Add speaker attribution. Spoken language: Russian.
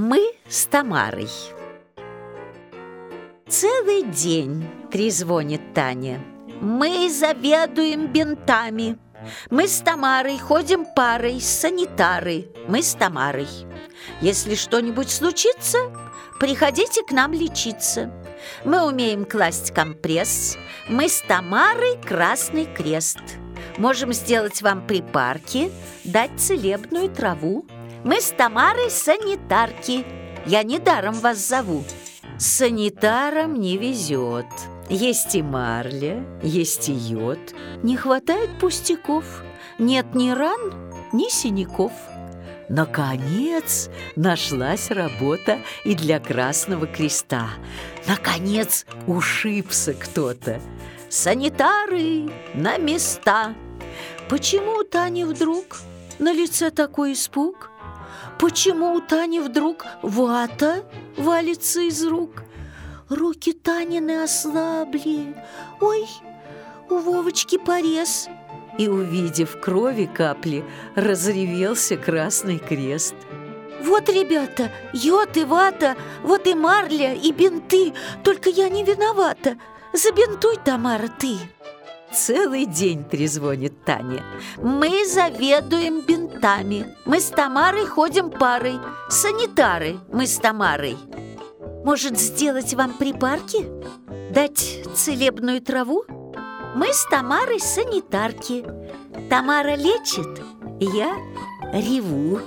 Speaker 1: Мы с Тамарой. Целый день трезвонит Таня. Мы заведуем бинтами. Мы с Тамарой ходим парой, санитары. Мы с Тамарой. Если что-нибудь случится, приходите к нам лечиться. Мы умеем класть компресс. Мы с Тамарой Красный Крест. Можем сделать вам припарки, дать целебную траву. Мы с Тамарой санитарки. Я недаром вас зову. Санитарам не везет. Есть и марля, есть и йод. Не хватает пустяков. Нет ни ран, ни синяков. Наконец нашлась работа и для Красного Креста. Наконец ушибся кто-то. Санитары на места. Почему у Тани вдруг на лице такой испуг? Почему у Тани вдруг вата валится из рук? Руки Танины ослабли. Ой, у Вовочки порез. И, увидев крови капли, разревелся Красный Крест. Вот, ребята, йод и вата, вот и марля, и бинты, только я не виновата. Забинтуй, Тамара, ты. Целый день трезвонит Таня. Мы заведуем бинтами. Мы с Тамарой ходим парой. Санитары мы с Тамарой. Может, сделать вам припарки? Дать целебную траву? Мы с Тамарой санитарки. Тамара лечит, я реву.